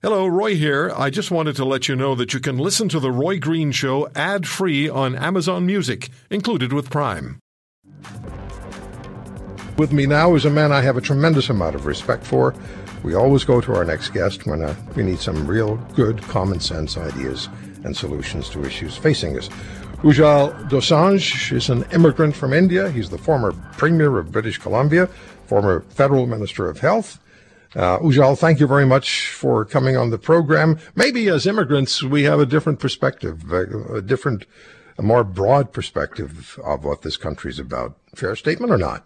Hello, Roy here. I just wanted to let you know that you can listen to The Roy Green Show ad free on Amazon Music, included with Prime. With me now is a man I have a tremendous amount of respect for. We always go to our next guest when uh, we need some real good common sense ideas and solutions to issues facing us. Ujjal Dosanjh is an immigrant from India. He's the former Premier of British Columbia, former Federal Minister of Health, uh, Ujjal, thank you very much for coming on the program. Maybe as immigrants, we have a different perspective, a, a different, a more broad perspective of what this country is about. Fair statement or not?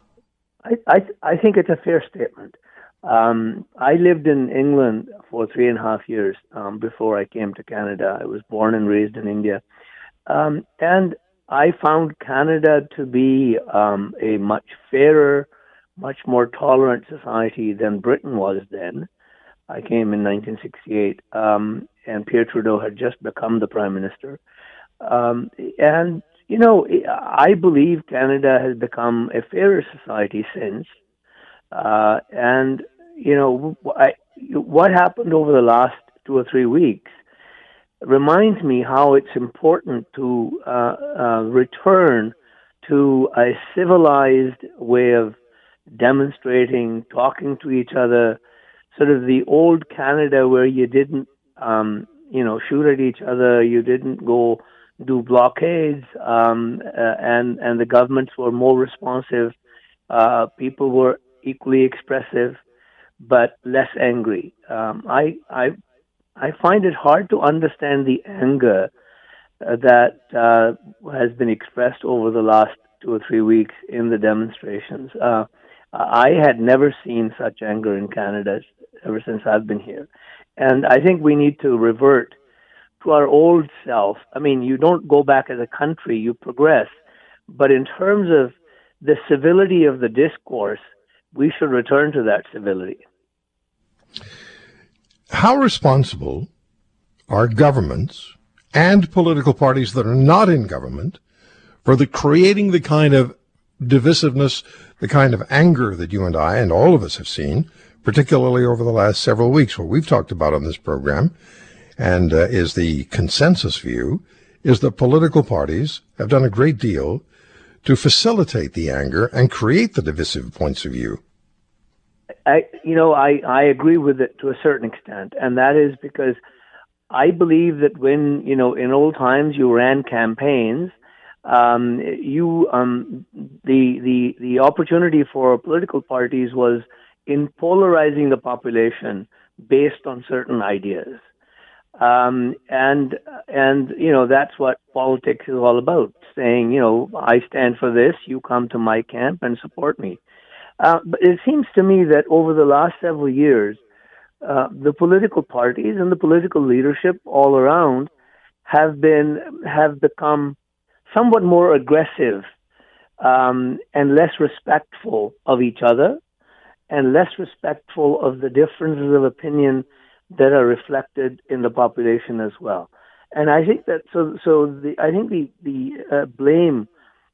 I, I, I think it's a fair statement. Um, I lived in England for three and a half years um, before I came to Canada. I was born and raised in India. Um, and I found Canada to be um, a much fairer, much more tolerant society than Britain was then. I came in 1968, um, and Pierre Trudeau had just become the prime minister. Um, and you know, I believe Canada has become a fairer society since. Uh, and you know, I, what happened over the last two or three weeks reminds me how it's important to uh, uh, return to a civilized way of demonstrating, talking to each other, sort of the old Canada where you didn't, um, you know, shoot at each other, you didn't go do blockades, um, uh, and and the governments were more responsive. Uh, people were equally expressive, but less angry. Um, I I I find it hard to understand the anger uh, that uh, has been expressed over the last two or three weeks in the demonstrations. I had never seen such anger in Canada ever since I've been here. And I think we need to revert to our old self. I mean, you don't go back as a country, you progress. But in terms of the civility of the discourse, we should return to that civility. How responsible are governments and political parties that are not in government for the creating the kind of divisiveness, the kind of anger that you and I and all of us have seen, particularly over the last several weeks, what we've talked about on this program, and uh, is the consensus view, is that political parties have done a great deal to facilitate the anger and create the divisive points of view. I, you know, I, I agree with it to a certain extent, and that is because I believe that when, you know, in old times you ran campaigns, um, you um, the the the opportunity for political parties was in polarizing the population based on certain ideas, um, and and you know that's what politics is all about. Saying you know I stand for this, you come to my camp and support me. Uh, but it seems to me that over the last several years, uh, the political parties and the political leadership all around have been have become somewhat more aggressive um, and less respectful of each other and less respectful of the differences of opinion that are reflected in the population as well. And I think that so so the I think the the uh, blame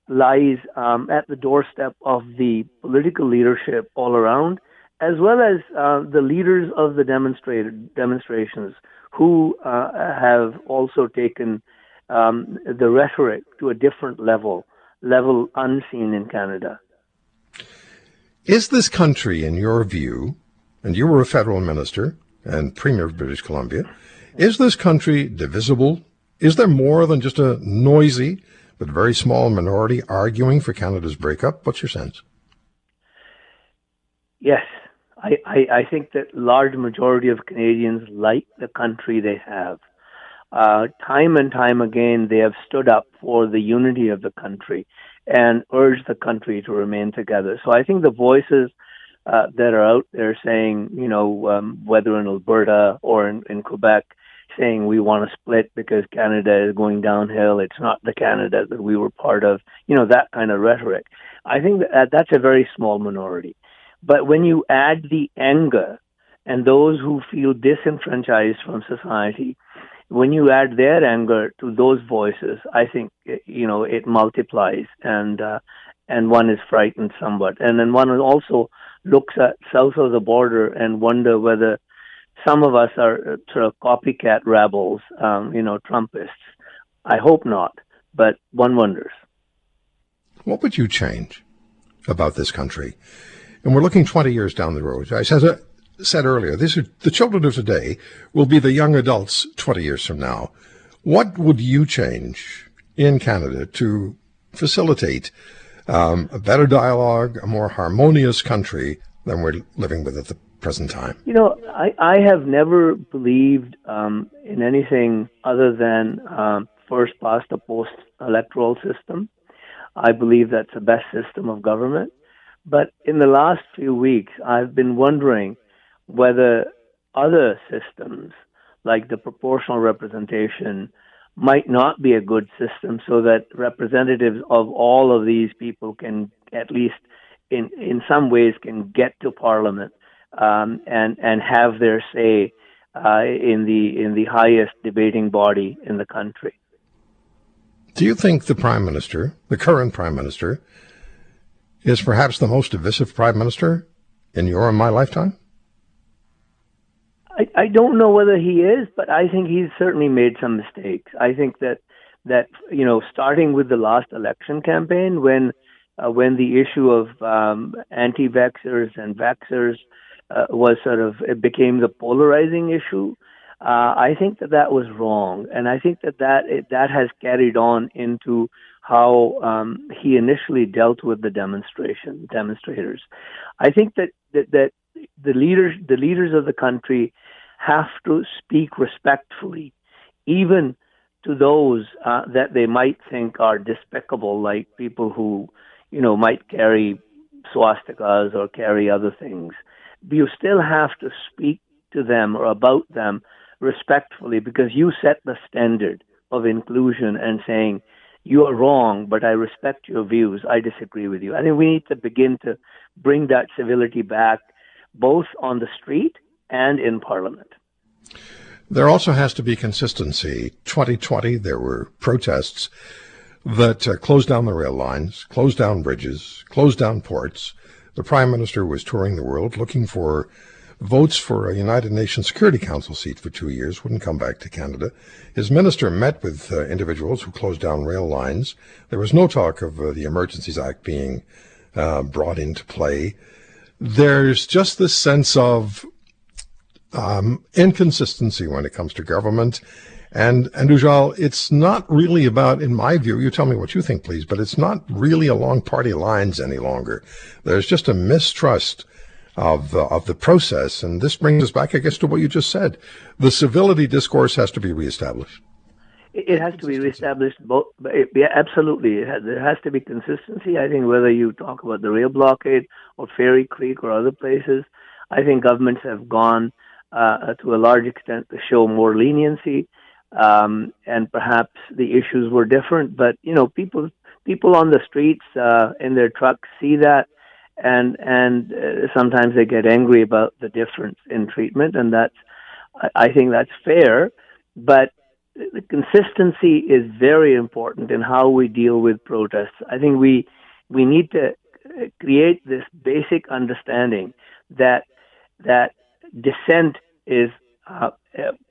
lies um, at the doorstep of the political leadership all around, as well as uh, the leaders of the demonstrated demonstrations who uh, have also taken um, the rhetoric to a different level, level unseen in Canada. Is this country, in your view, and you were a federal minister and premier of British Columbia, is this country divisible? Is there more than just a noisy but very small minority arguing for Canada's breakup? What's your sense? Yes, I, I, I think that large majority of Canadians like the country they have uh, time and time again, they have stood up for the unity of the country and urged the country to remain together. So I think the voices uh, that are out there saying, you know, um, whether in Alberta or in, in Quebec, saying we want to split because Canada is going downhill, it's not the Canada that we were part of, you know, that kind of rhetoric. I think that that's a very small minority. But when you add the anger and those who feel disenfranchised from society, when you add their anger to those voices, I think you know it multiplies, and uh, and one is frightened somewhat, and then one also looks at south of the border and wonder whether some of us are uh, sort of copycat rebels, um, you know, Trumpists. I hope not, but one wonders. What would you change about this country? And we're looking 20 years down the road. I uh, said earlier, these are, the children of today will be the young adults 20 years from now. What would you change in Canada to facilitate um, a better dialogue, a more harmonious country than we're living with at the present time? You know, I, I have never believed um, in anything other than um, first past the post electoral system. I believe that's the best system of government. But in the last few weeks, I've been wondering whether other systems, like the proportional representation, might not be a good system so that representatives of all of these people can at least in in some ways can get to parliament um, and and have their say uh, in the in the highest debating body in the country. Do you think the prime minister, the current prime minister, is perhaps the most divisive prime minister in your and my lifetime? I, I don't know whether he is, but I think he's certainly made some mistakes. I think that that you know, starting with the last election campaign, when uh, when the issue of um, anti-vaxxers and vaxxers uh, was sort of it became the polarizing issue. Uh, I think that that was wrong, and I think that that it, that has carried on into how um, he initially dealt with the demonstration demonstrators. I think that, that that the leaders the leaders of the country have to speak respectfully, even to those uh, that they might think are despicable, like people who, you know, might carry swastikas or carry other things. You still have to speak to them or about them respectfully because you set the standard of inclusion and saying, you are wrong, but I respect your views. I disagree with you. I think we need to begin to bring that civility back both on the street and in Parliament. There also has to be consistency. 2020, there were protests that uh, closed down the rail lines, closed down bridges, closed down ports. The Prime Minister was touring the world looking for votes for a United Nations Security Council seat for two years, wouldn't come back to Canada. His minister met with uh, individuals who closed down rail lines. There was no talk of uh, the Emergencies Act being uh, brought into play. There's just this sense of um, inconsistency when it comes to government. And, and Ujjal, it's not really about, in my view, you tell me what you think, please, but it's not really along party lines any longer. There's just a mistrust of, uh, of the process. And this brings us back, I guess, to what you just said. The civility discourse has to be reestablished. It has to be reestablished. Both, yeah, absolutely. Has, there has to be consistency. I think whether you talk about the rail blockade or Fairy Creek or other places, I think governments have gone uh, to a large extent to show more leniency, um, and perhaps the issues were different. But you know, people people on the streets uh, in their trucks see that, and and uh, sometimes they get angry about the difference in treatment, and that's I, think that's fair, but the consistency is very important in how we deal with protests. I think we we need to create this basic understanding that that dissent is uh,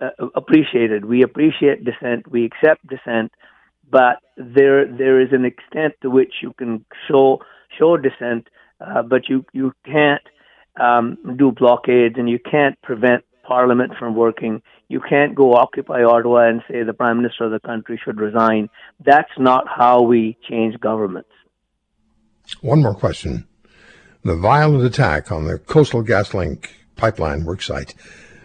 uh, appreciated. We appreciate dissent. We accept dissent, but there there is an extent to which you can show show dissent, uh, but you you can't um, do blockades and you can't prevent Parliament from working. You can't go occupy Ottawa and say the Prime Minister of the country should resign. That's not how we change governments. One more question. The violent attack on the Coastal GasLink pipeline worksite,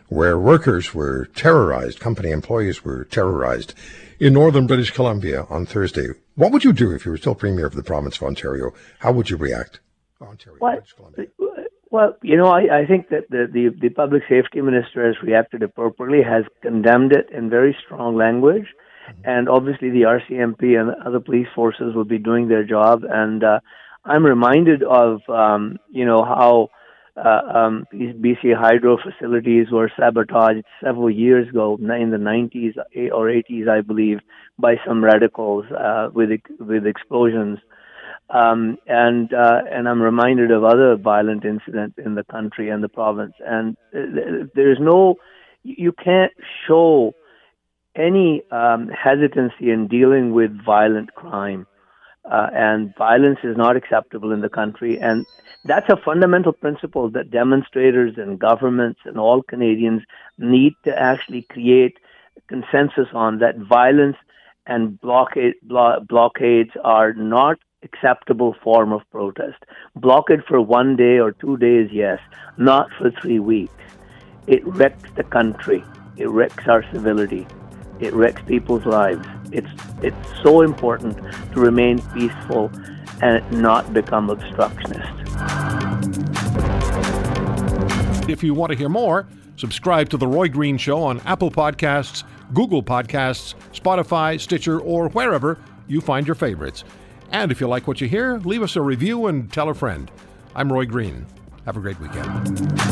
where workers were terrorized, company employees were terrorized in northern British Columbia on Thursday. What would you do if you were still Premier of the province of Ontario? How would you react? Ontario, what? Well, you know, I, I think that the, the, the public safety minister has reacted appropriately, has condemned it in very strong language, mm-hmm. and obviously the RCMP and other police forces will be doing their job. And uh, I'm reminded of, um, you know, how uh, um, these BC hydro facilities were sabotaged several years ago, in the 90s or 80s, I believe, by some radicals uh, with with explosions. Um, and uh, and I'm reminded of other violent incidents in the country and the province. And uh, there's no, you can't show any um, hesitancy in dealing with violent crime. Uh, and violence is not acceptable in the country. And that's a fundamental principle that demonstrators and governments and all Canadians need to actually create consensus on that violence and blockade, blo- blockades are not acceptable form of protest. Blockade for one day or two days, yes, not for three weeks. It wrecks the country. It wrecks our civility. It wrecks people's lives. It's it's so important to remain peaceful and not become obstructionist. If you want to hear more, subscribe to The Roy Green Show on Apple Podcasts, Google Podcasts, Spotify, Stitcher, or wherever you find your favorites. And if you like what you hear, leave us a review and tell a friend. I'm Roy Green. Have a great weekend.